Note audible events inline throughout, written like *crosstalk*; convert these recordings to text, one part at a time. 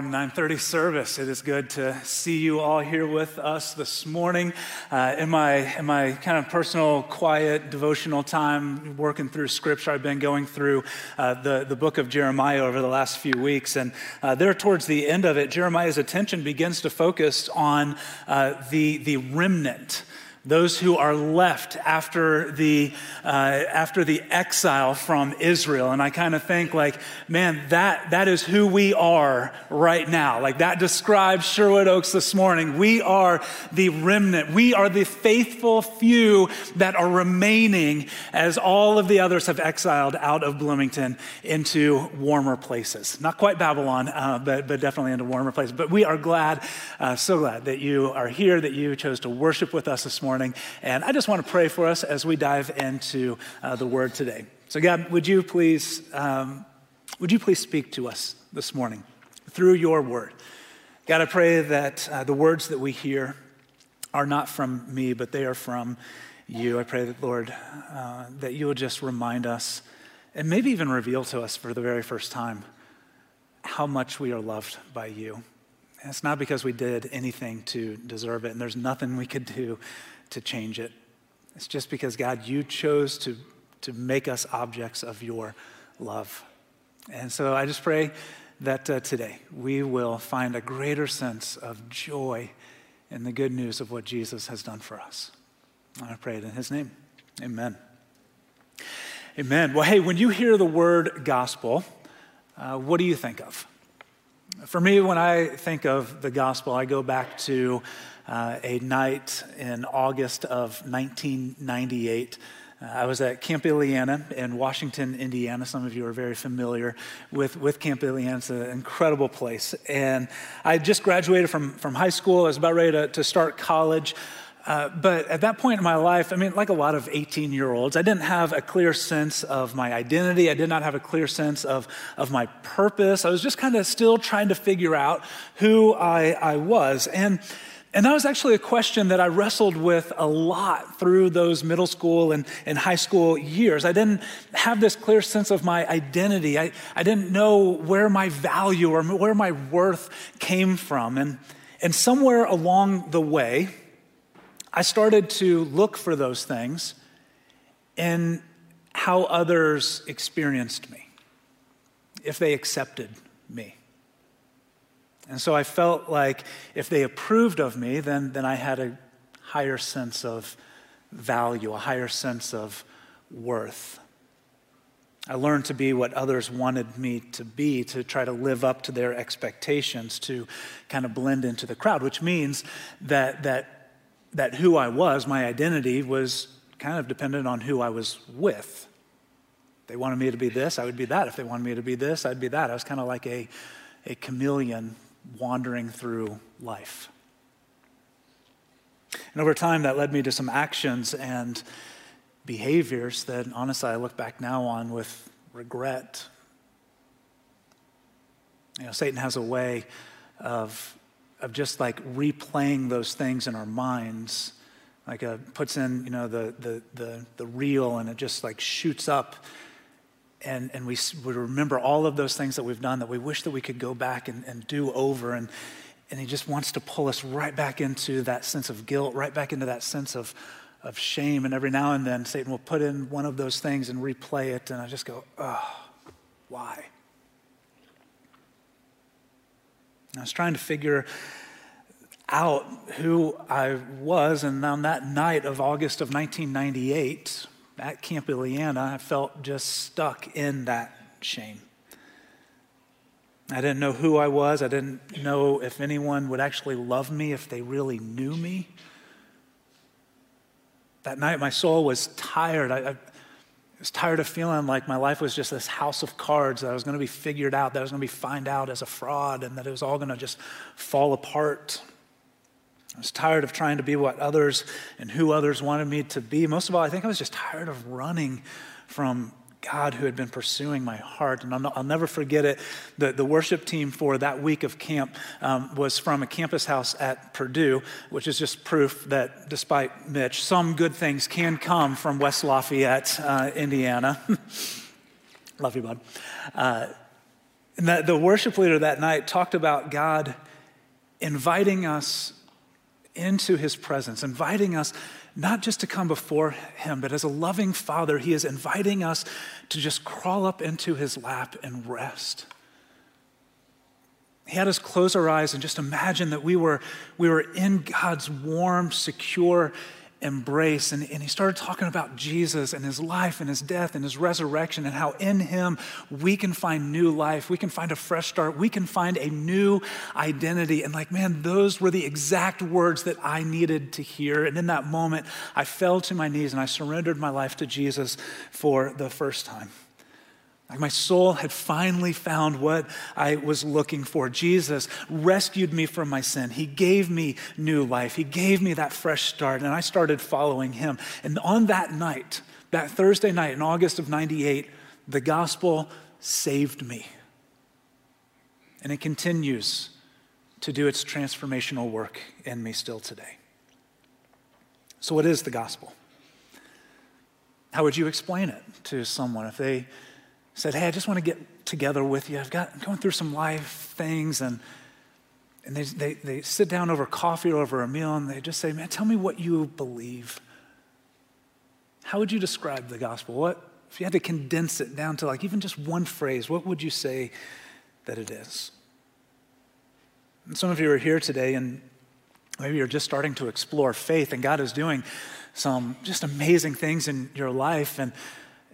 Morning 9:30 service. It is good to see you all here with us this morning. Uh, in my in my kind of personal, quiet, devotional time, working through Scripture, I've been going through uh, the the book of Jeremiah over the last few weeks, and uh, there towards the end of it, Jeremiah's attention begins to focus on uh, the the remnant those who are left after the, uh, after the exile from Israel. And I kind of think, like, man, that, that is who we are right now. Like, that describes Sherwood Oaks this morning. We are the remnant, we are the faithful few that are remaining as all of the others have exiled out of Bloomington into warmer places. Not quite Babylon, uh, but, but definitely into warmer places. But we are glad, uh, so glad that you are here, that you chose to worship with us this morning morning. And I just want to pray for us as we dive into uh, the word today. So, God, would you please, um, would you please speak to us this morning through your word? God, I pray that uh, the words that we hear are not from me, but they are from you. I pray that, Lord, uh, that you will just remind us and maybe even reveal to us for the very first time how much we are loved by you. And it's not because we did anything to deserve it, and there's nothing we could do to change it. It's just because, God, you chose to, to make us objects of your love. And so I just pray that uh, today we will find a greater sense of joy in the good news of what Jesus has done for us. I pray it in his name. Amen. Amen. Well, hey, when you hear the word gospel, uh, what do you think of? For me, when I think of the gospel, I go back to uh, a night in August of 1998. Uh, I was at Camp Illiana in Washington, Indiana. Some of you are very familiar with, with Camp Illiana. It's an incredible place. And I just graduated from, from high school. I was about ready to, to start college. Uh, but at that point in my life, I mean, like a lot of 18 year olds, I didn't have a clear sense of my identity. I did not have a clear sense of, of my purpose. I was just kind of still trying to figure out who I, I was. And and that was actually a question that I wrestled with a lot through those middle school and, and high school years. I didn't have this clear sense of my identity. I, I didn't know where my value or where my worth came from. And, and somewhere along the way, I started to look for those things in how others experienced me, if they accepted me. And so I felt like if they approved of me, then, then I had a higher sense of value, a higher sense of worth. I learned to be what others wanted me to be, to try to live up to their expectations, to kind of blend into the crowd, which means that, that, that who I was, my identity, was kind of dependent on who I was with. They wanted me to be this, I would be that. If they wanted me to be this, I'd be that. I was kind of like a, a chameleon wandering through life. And over time, that led me to some actions and behaviors that honestly I look back now on with regret. You know, Satan has a way of, of just like replaying those things in our minds. Like a, uh, puts in, you know, the, the, the, the reel and it just like shoots up and, and we, we remember all of those things that we've done that we wish that we could go back and, and do over. And, and he just wants to pull us right back into that sense of guilt, right back into that sense of, of shame. And every now and then, Satan will put in one of those things and replay it. And I just go, oh, why? I was trying to figure out who I was. And on that night of August of 1998, at Camp Illiana, I felt just stuck in that shame. I didn't know who I was. I didn't know if anyone would actually love me, if they really knew me. That night, my soul was tired. I, I was tired of feeling like my life was just this house of cards that I was going to be figured out, that I was going to be found out as a fraud, and that it was all going to just fall apart. I was tired of trying to be what others and who others wanted me to be. Most of all, I think I was just tired of running from God who had been pursuing my heart. And I'll, I'll never forget it. The, the worship team for that week of camp um, was from a campus house at Purdue, which is just proof that despite Mitch, some good things can come from West Lafayette, uh, Indiana. *laughs* Love you, bud. Uh, And that the worship leader that night talked about God inviting us into his presence, inviting us not just to come before him, but as a loving father, he is inviting us to just crawl up into his lap and rest. He had us close our eyes and just imagine that we were, we were in God's warm, secure embrace. And, and he started talking about Jesus and his life and his death and his resurrection and how in him we can find new life. We can find a fresh start. We can find a new identity. And like, man, those were the exact words that I needed to hear. And in that moment, I fell to my knees and I surrendered my life to Jesus for the first time. Like my soul had finally found what I was looking for. Jesus rescued me from my sin. He gave me new life. He gave me that fresh start, and I started following him. And on that night, that Thursday night in August of 98, the gospel saved me. And it continues to do its transformational work in me still today. So, what is the gospel? How would you explain it to someone if they said, Hey, I just want to get together with you. I've got I'm going through some life things. And, and they, they, they sit down over coffee or over a meal and they just say, Man, tell me what you believe. How would you describe the gospel? What, if you had to condense it down to like even just one phrase, what would you say that it is? And some of you are here today and maybe you're just starting to explore faith and God is doing some just amazing things in your life. And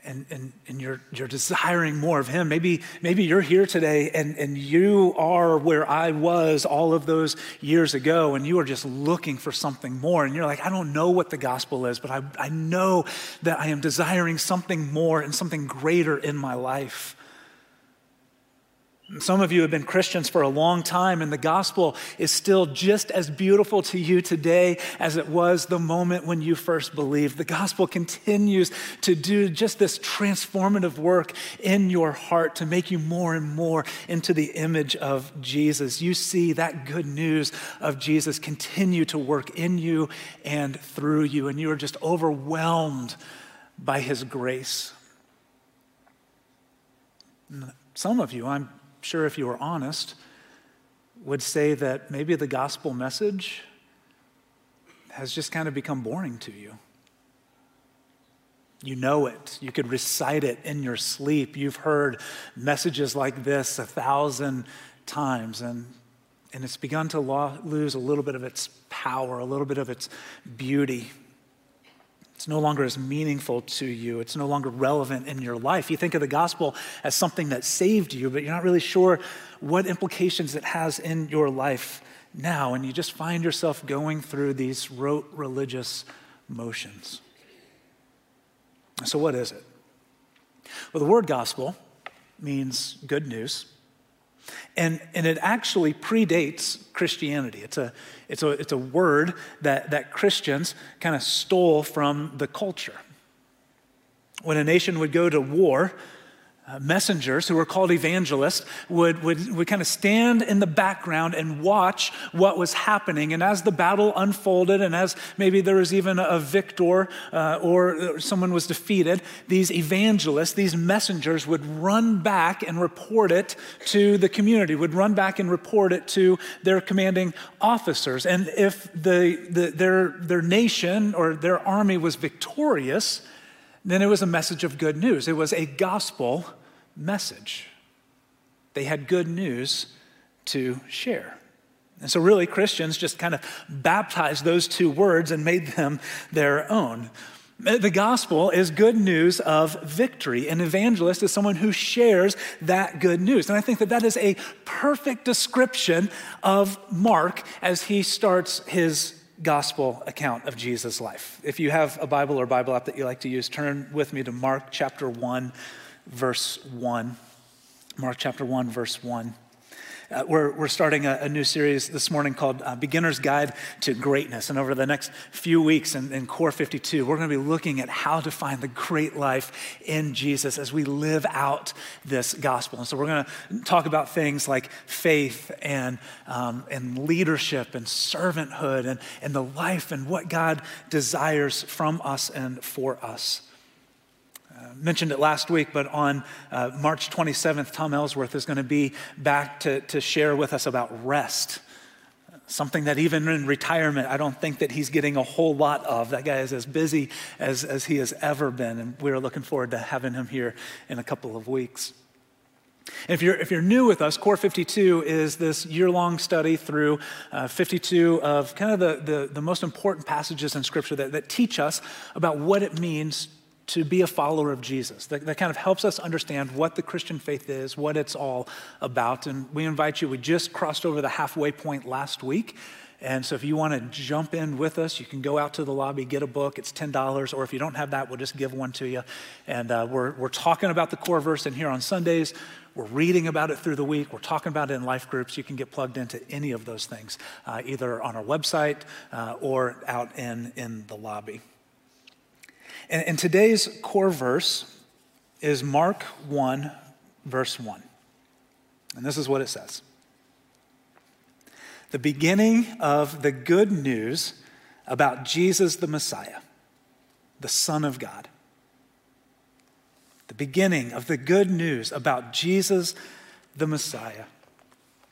and, and, and you're, you're desiring more of Him. Maybe, maybe you're here today and, and you are where I was all of those years ago, and you are just looking for something more. And you're like, I don't know what the gospel is, but I, I know that I am desiring something more and something greater in my life. Some of you have been Christians for a long time, and the gospel is still just as beautiful to you today as it was the moment when you first believed. The gospel continues to do just this transformative work in your heart to make you more and more into the image of Jesus. You see that good news of Jesus continue to work in you and through you, and you are just overwhelmed by his grace. Some of you, I'm sure if you were honest, would say that maybe the gospel message has just kind of become boring to you. You know it. You could recite it in your sleep. You've heard messages like this a thousand times, and, and it's begun to lose a little bit of its power, a little bit of its beauty. It's no longer as meaningful to you. It's no longer relevant in your life. You think of the gospel as something that saved you, but you're not really sure what implications it has in your life now. And you just find yourself going through these rote religious motions. So, what is it? Well, the word gospel means good news. And, and it actually predates Christianity. It's a, it's a, it's a word that, that Christians kind of stole from the culture. When a nation would go to war, uh, messengers who were called evangelists would, would, would kind of stand in the background and watch what was happening. And as the battle unfolded, and as maybe there was even a victor uh, or someone was defeated, these evangelists, these messengers would run back and report it to the community, would run back and report it to their commanding officers. And if the, the, their, their nation or their army was victorious, then it was a message of good news. It was a gospel message. They had good news to share. And so, really, Christians just kind of baptized those two words and made them their own. The gospel is good news of victory. An evangelist is someone who shares that good news. And I think that that is a perfect description of Mark as he starts his gospel account of Jesus' life. If you have a Bible or Bible app that you like to use, turn with me to Mark chapter 1, verse 1. Mark chapter 1, verse 1. Uh, we're, we're starting a, a, new series this morning called uh, Beginner's Guide to Greatness. And over the next few weeks in, in Core 52, we're going to be looking at how to find the great life in Jesus as we live out this gospel. And so we're going to talk about things like faith and, um, and leadership and servanthood and, and the life and what God desires from us and for us. Mentioned it last week, but on uh, March 27th, Tom Ellsworth is going to be back to, to share with us about rest. Something that even in retirement, I don't think that he's getting a whole lot of. That guy is as busy as, as he has ever been, and we're looking forward to having him here in a couple of weeks. If you're, if you're new with us, Core 52 is this year long study through uh, 52 of kind of the, the, the, most important passages in Scripture that, that teach us about what it means to be a follower of Jesus. That, that kind of helps us understand what the Christian faith is, what it's all about. And we invite you, we just crossed over the halfway point last week. And so if you want to jump in with us, you can go out to the lobby, get a book. It's $10. Or if you don't have that, we'll just give one to you. And uh, we're, we're talking about the core verse in here on Sundays. We're reading about it through the week. We're talking about it in life groups. You can get plugged into any of those things, uh, either on our website uh, or out in, in the lobby. And, and today's core verse is Mark 1, verse 1. And this is what it says The beginning of the good news about Jesus the Messiah, the Son of God. The beginning of the good news about Jesus the Messiah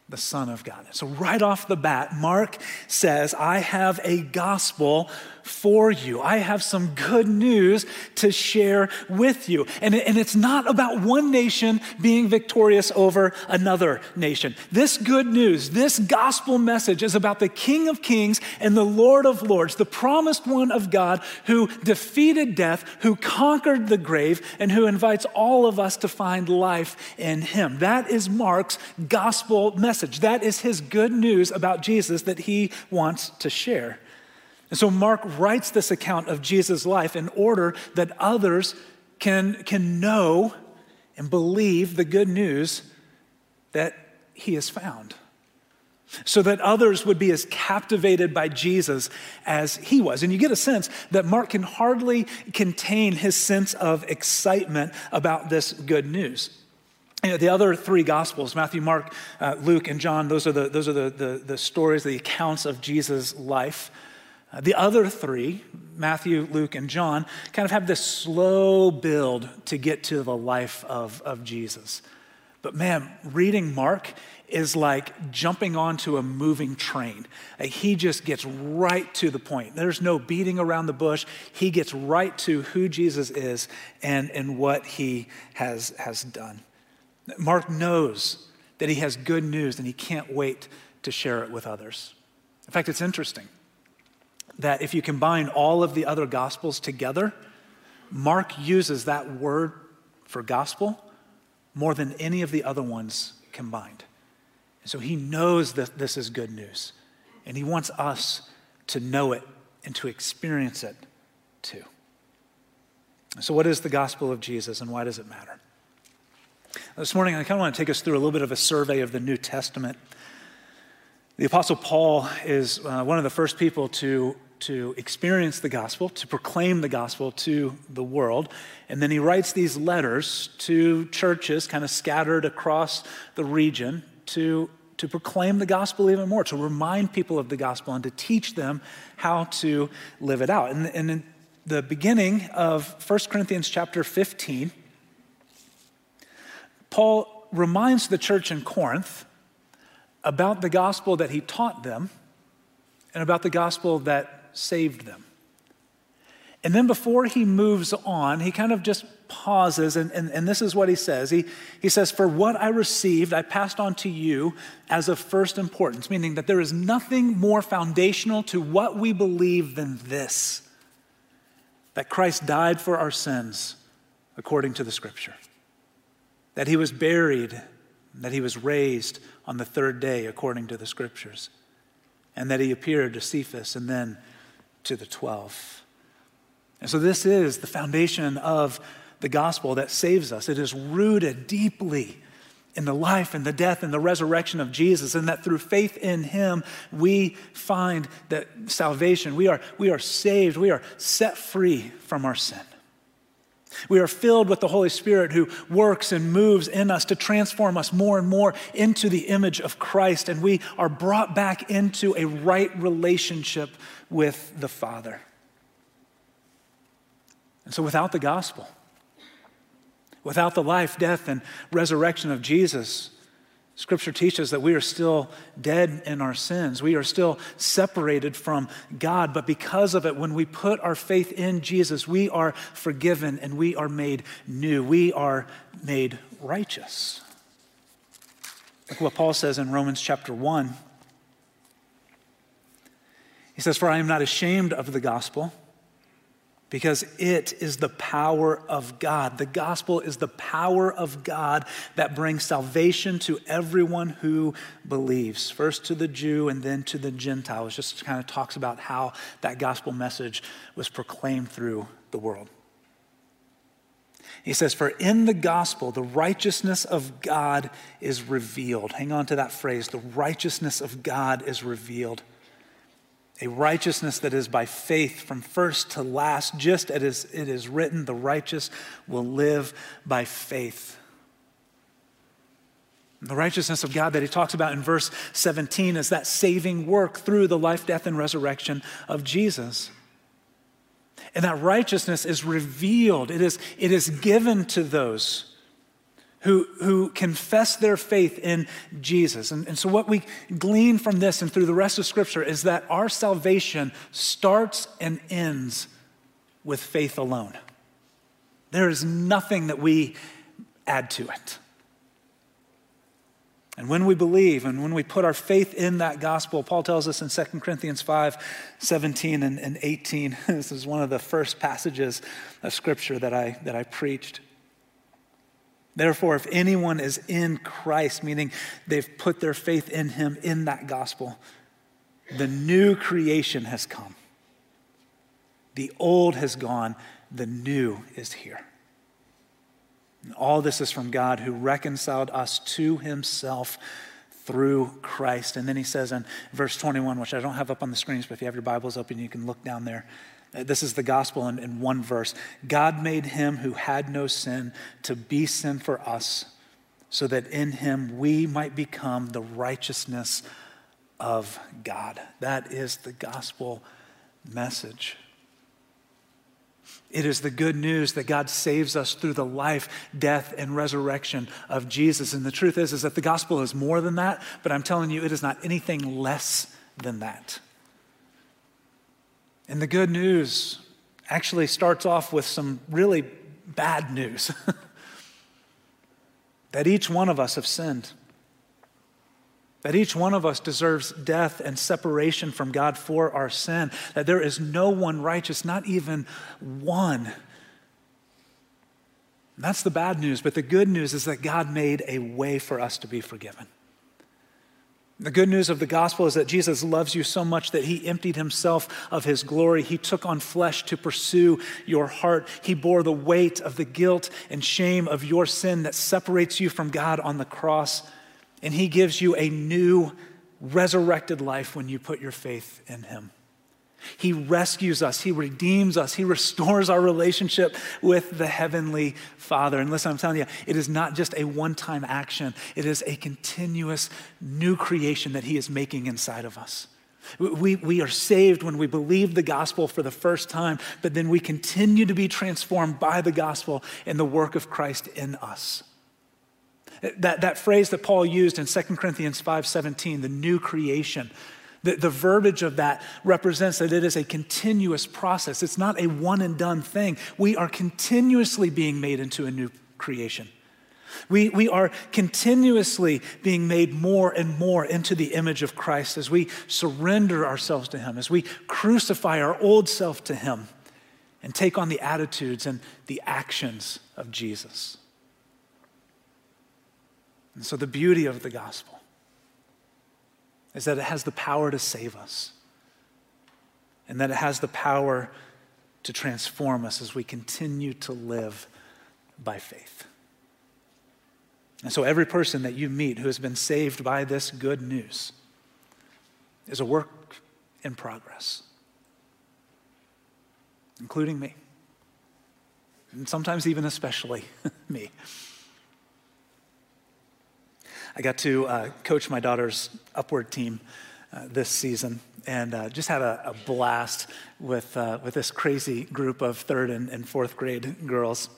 the Son of God. So, right off the bat, Mark says, I have a gospel for you. I have some good news to share with you. And, and it's not about one nation being victorious over another nation. This good news, this gospel message is about the King of Kings and the Lord of Lords, the promised one of God who defeated death, who conquered the grave, and who invites all of us to find life in him. That is Mark's gospel message. That is his good news about Jesus that he wants to share. And so Mark writes this account of Jesus' life in order that others can, can know and believe the good news that he has found. So that others would be as captivated by Jesus as he was. And you get a sense that Mark can hardly contain his sense of excitement about this good news. You know, the other three gospels, Matthew, Mark, uh, Luke, and John, those are, the, those are the, the, the stories, the accounts of Jesus' life. Uh, the other three, Matthew, Luke, and John, kind of have this slow build to get to the life of, of Jesus. But man, reading Mark is like jumping onto a moving train. Uh, he just gets right to the point. There's no beating around the bush. He gets right to who Jesus is and, and what he has, has done. Mark knows that he has good news and he can't wait to share it with others. In fact, it's interesting that if you combine all of the other gospels together, Mark uses that word for gospel more than any of the other ones combined. And so he knows that this is good news, and he wants us to know it and to experience it too. So, what is the gospel of Jesus and why does it matter? This morning, I kind of want to take us through a little bit of a survey of the New Testament. The Apostle Paul is uh, one of the first people to to experience the gospel, to proclaim the gospel to the world. And then he writes these letters to churches kind of scattered across the region to, to proclaim the gospel even more, to remind people of the gospel and to teach them how to live it out. And, and in the beginning of 1 Corinthians chapter 15, Paul reminds the church in Corinth about the gospel that he taught them and about the gospel that saved them. And then before he moves on, he kind of just pauses, and, and, and, this is what he says. He, he says, For what I received, I passed on to you as of first importance, meaning that there is nothing more foundational to what we believe than this that Christ died for our sins according to the scripture, that he was buried, that he was raised on the third day according to the scriptures, and that he appeared to Cephas and then to the 12. And so, this is the foundation of the gospel that saves us. It is rooted deeply in the life and the death and the resurrection of Jesus, and that through faith in him, we find that salvation. We are, we are saved, we are set free from our sin. We are filled with the Holy Spirit who works and moves in us to transform us more and more into the image of Christ, and we are brought back into a right relationship with the Father. And so, without the gospel, Without the life, death, and resurrection of Jesus, Scripture teaches that we are still dead in our sins. We are still separated from God. But because of it, when we put our faith in Jesus, we are forgiven and we are made new. We are made righteous. Look what Paul says in Romans chapter 1. He says, For I am not ashamed of the gospel because it is the power of God. The gospel is the power of God that brings salvation to everyone who believes, first to the Jew and then to the Gentiles. Just kind of talks about how that gospel message was proclaimed through the world. He says, For in the gospel, the righteousness of God is revealed. Hang on to that phrase the righteousness of God is revealed a righteousness that is by faith from first to last, just as it is written, the righteous will live by faith. The righteousness of God that he talks about in verse 17 is that saving work through the life, death, and resurrection of Jesus. And that righteousness is revealed, it is, it is given to those who, who confess their faith in Jesus. And, and so, what we glean from this and through the rest of Scripture is that our salvation starts and ends with faith alone. There is nothing that we add to it. And when we believe and when we put our faith in that gospel, Paul tells us in 2 Corinthians 5 17 and, and 18, *laughs* this is one of the first passages of scripture that I, that I preached. Therefore, if anyone is in Christ, meaning they've put their faith in him in that gospel, the new creation has come. The old has gone, the new is here. And all this is from God who reconciled us to himself through Christ. And then he says in verse 21, which I don't have up on the screens, but if you have your Bibles open, you can look down there. This is the gospel in, in one verse. God made him who had no sin to be sin for us, so that in him we might become the righteousness of God. That is the gospel message. It is the good news that God saves us through the life, death, and resurrection of Jesus. And the truth is, is that the gospel is more than that, but I'm telling you, it is not anything less than that. And the good news actually starts off with some really bad news *laughs* that each one of us have sinned, that each one of us deserves death and separation from God for our sin, that there is no one righteous, not even one. That's the bad news, but the good news is that God made a way for us to be forgiven. The good news of the gospel is that Jesus loves you so much that he emptied himself of his glory. He took on flesh to pursue your heart. He bore the weight of the guilt and shame of your sin that separates you from God on the cross. And he gives you a new, resurrected life when you put your faith in him. He rescues us, He redeems us, He restores our relationship with the Heavenly Father. And listen, I'm telling you, it is not just a one time action, it is a continuous new creation that He is making inside of us. We, we are saved when we believe the gospel for the first time, but then we continue to be transformed by the gospel and the work of Christ in us. That, that phrase that Paul used in 2 Corinthians 5:17, the new creation, the, the verbiage of that represents that it is a continuous process. It's not a one and done thing. We are continuously being made into a new creation. We, we are continuously being made more and more into the image of Christ as we surrender ourselves to Him, as we crucify our old self to Him and take on the attitudes and the actions of Jesus. And so, the beauty of the gospel is that it has the power to save us and that it has the power to transform us as we continue to live by faith. And so, every person that you meet who has been saved by this good news is a work in progress, including me, and sometimes even especially *laughs* me. I got to uh, coach my daughter's upward team uh, this season and uh, just had a, a blast with, uh, with this crazy group of third and, and fourth grade girls.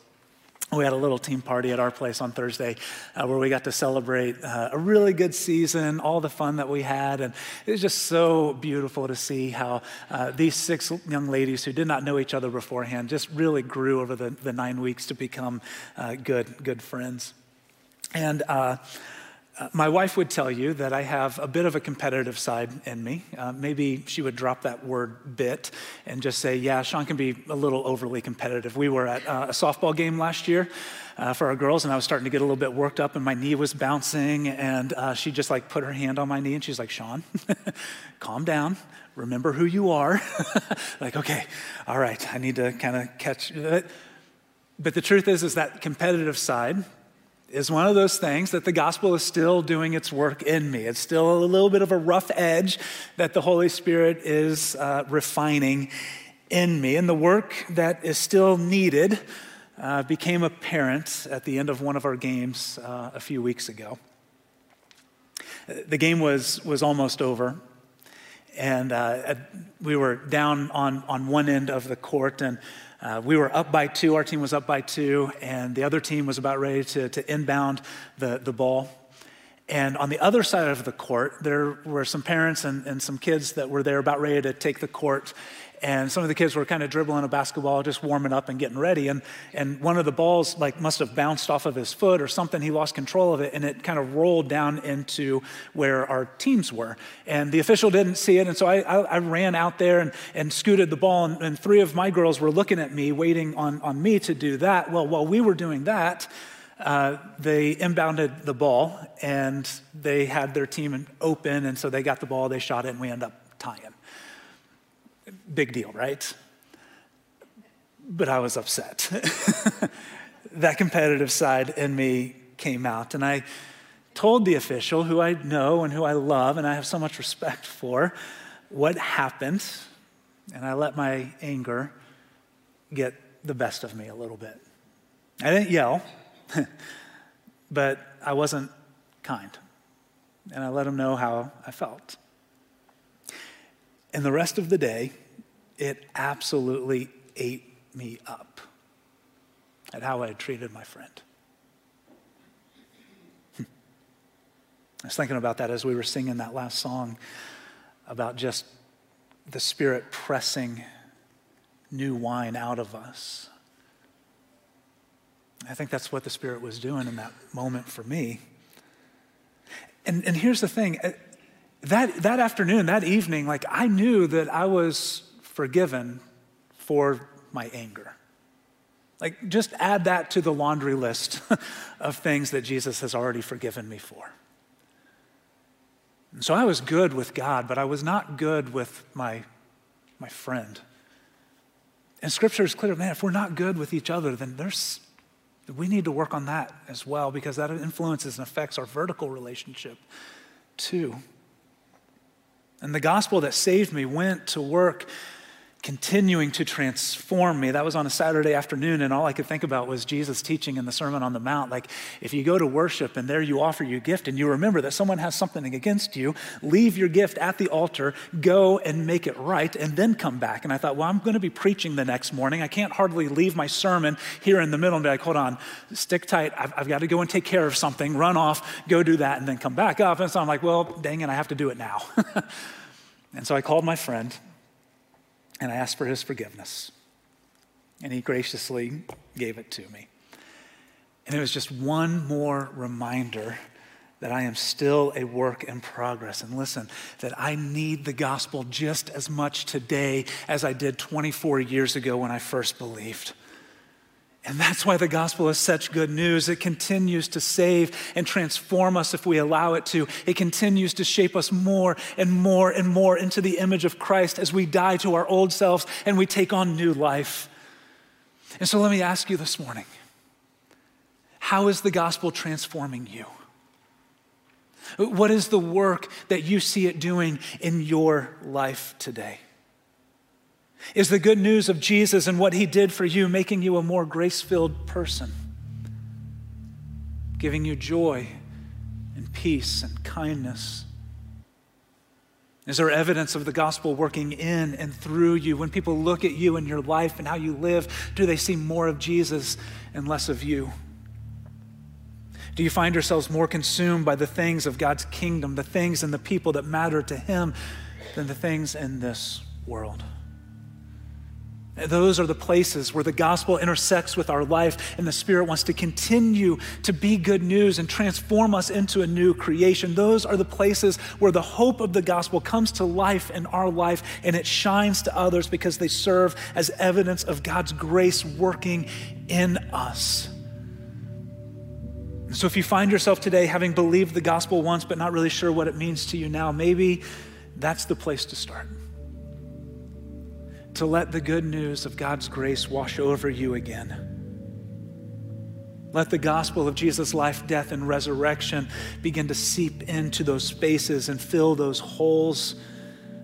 we had a little team party at our place on Thursday uh, where we got to celebrate uh, a really good season, all the fun that we had. And it was just so beautiful to see how these six young ladies who did not know each other beforehand just really grew over the, the nine weeks to become good, good friends. And uh, uh, my wife would tell you that I have a bit of a competitive side in me. Uh, maybe she would drop that word bit and just say, Yeah, Shawn can be a little overly competitive. We were at uh, a softball game last year uh, for our girls, and I was starting to get a little bit worked up, and my knee was bouncing. And uh, she just like put her hand on my knee, and she's like, Shawn, *laughs* calm down. Remember who you are. *laughs* like, okay, all right, I need to kind of catch. But the truth is, is that competitive side is one of those things that the gospel is still doing its work in me. It's still a little bit of a rough edge that the Holy Spirit is uh, refining in me. And the work that is still needed uh, became apparent at the end of one of our games uh, a few weeks ago. The game was, was almost over. And uh, we were down on, on one end of the court, and uh, we were up by two, our team was up by two, and the other team was about ready to, to inbound the, the ball. And on the other side of the court, there were some parents and, and some kids that were there about ready to take the court and some of the kids were kind of dribbling a basketball, just warming up and getting ready. And, and one of the balls like must have bounced off of his foot or something. He lost control of it, and it kind of rolled down into where our teams were. And the official didn't see it, and so I, I, I ran out there and, and scooted the ball. And, and three of my girls were looking at me, waiting on, on me to do that. Well, while we were doing that, uh, they inbounded the ball and they had their team open, and so they got the ball, they shot it, and we end up tying. Big deal, right? But I was upset. *laughs* that competitive side in me came out, and I told the official, who I know and who I love and I have so much respect for, what happened, and I let my anger get the best of me a little bit. I didn't yell, *laughs* but I wasn't kind, and I let him know how I felt. And the rest of the day, it absolutely ate me up at how I had treated my friend. Hmm. I was thinking about that as we were singing that last song about just the Spirit pressing new wine out of us. I think that's what the Spirit was doing in that moment for me. And, and here's the thing that, that afternoon, that evening, like I knew that I was forgiven for my anger. Like, just add that to the laundry list *laughs* of things that Jesus has already forgiven me for. And so I was good with God, but I was not good with my, my friend. And scripture is clear, man, if we're not good with each other, then there's, we need to work on that as well because that influences and affects our vertical relationship too. And the gospel that saved me went to work continuing to transform me. That was on a Saturday afternoon, and all I could think about was Jesus teaching in the Sermon on the Mount. Like, if you go to worship and there you offer your gift and you remember that someone has something against you, leave your gift at the altar, go and make it right, and then come back. And I thought, well, I'm going to be preaching the next morning. I can't hardly leave my sermon here in the middle and be like, hold on, stick tight. I've, I've got to go and take care of something, run off, go do that, and then come back up. And so I'm like, well, dang it, I have to do it now. *laughs* and so I called my friend and I asked for his forgiveness. And he graciously gave it to me. And it was just one more reminder that I am still a work in progress. And listen, that I need the gospel just as much today as I did 24 years ago when I first believed. And that's why the gospel is such good news. It continues to save and transform us if we allow it to. It continues to shape us more and more and more into the image of Christ as we die to our old selves and we take on new life. And so let me ask you this morning how is the gospel transforming you? What is the work that you see it doing in your life today? Is the good news of Jesus and what he did for you making you a more grace filled person? Giving you joy and peace and kindness? Is there evidence of the gospel working in and through you? When people look at you and your life and how you live, do they see more of Jesus and less of you? Do you find yourselves more consumed by the things of God's kingdom, the things and the people that matter to Him, than the things in this world? Those are the places where the gospel intersects with our life, and the Spirit wants to continue to be good news and transform us into a new creation. Those are the places where the hope of the gospel comes to life in our life, and it shines to others because they serve as evidence of God's grace working in us. So, if you find yourself today having believed the gospel once but not really sure what it means to you now, maybe that's the place to start to let the good news of God's grace wash over you again. Let the gospel of Jesus' life, death, and resurrection begin to seep into those spaces and fill those holes,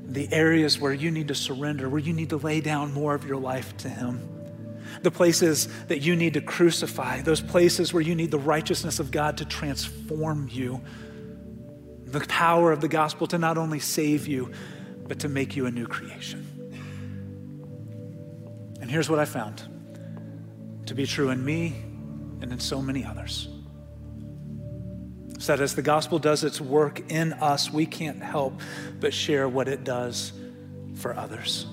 the areas where you need to surrender, where you need to lay down more of your life to Him. The places that you need to crucify, those places where you need the righteousness of God to transform you. The power of the gospel to not only save you, but to make you a new creation. Here's what I found to be true in me and in so many others. So that as the gospel does its work in us, we can't help but share what it does for others.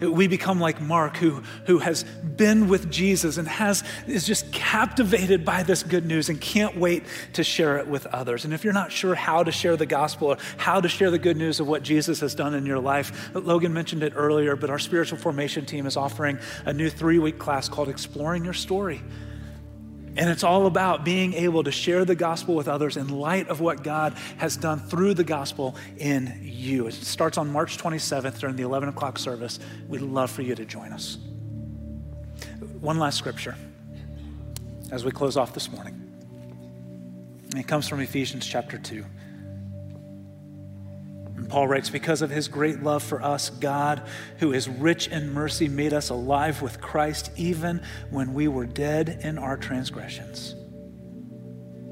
We become like Mark, who, who has been with Jesus and has, is just captivated by this good news and can't wait to share it with others. And if you're not sure how to share the gospel or how to share the good news of what Jesus has done in your life, Logan mentioned it earlier, but our spiritual formation team is offering a new three week class called Exploring Your Story. And it's all about being able to share the gospel with others in light of what God has done through the gospel in you. It starts on March 27th during the 11 o'clock service. We'd love for you to join us. One last scripture as we close off this morning. It comes from Ephesians chapter 2. And Paul writes, Because of his great love for us, God, who is rich in mercy, made us alive with Christ even when we were dead in our transgressions.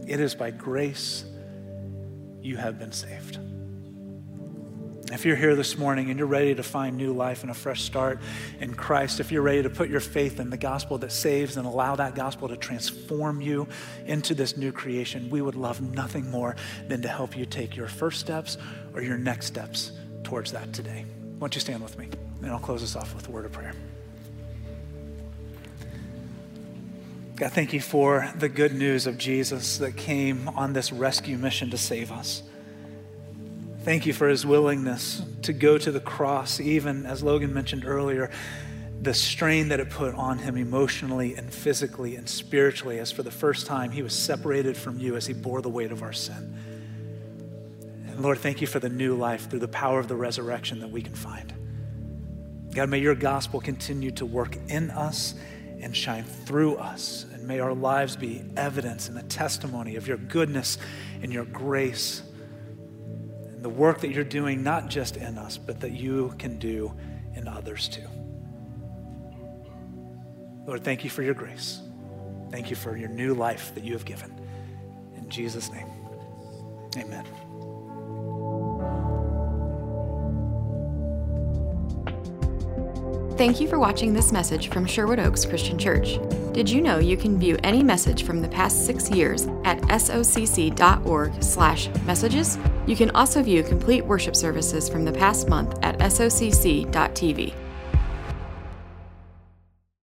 It is by grace you have been saved. If you're here this morning and you're ready to find new life and a fresh start in Christ, if you're ready to put your faith in the gospel that saves and allow that gospel to transform you into this new creation, we would love nothing more than to help you take your first steps or your next steps towards that today. Why don't you stand with me? And I'll close this off with a word of prayer. God, thank you for the good news of Jesus that came on this rescue mission to save us. Thank you for his willingness to go to the cross, even as Logan mentioned earlier, the strain that it put on him emotionally and physically and spiritually, as for the first time he was separated from you as he bore the weight of our sin. And Lord, thank you for the new life through the power of the resurrection that we can find. God, may your gospel continue to work in us and shine through us. And may our lives be evidence and a testimony of your goodness and your grace and the work that you're doing, not just in us, but that you can do in others too. Lord, thank you for your grace. Thank you for your new life that you have given. In Jesus' name, amen. Thank you for watching this message from Sherwood Oaks Christian Church. Did you know you can view any message from the past six years at socc.org/messages? You can also view complete worship services from the past month at socc.tv.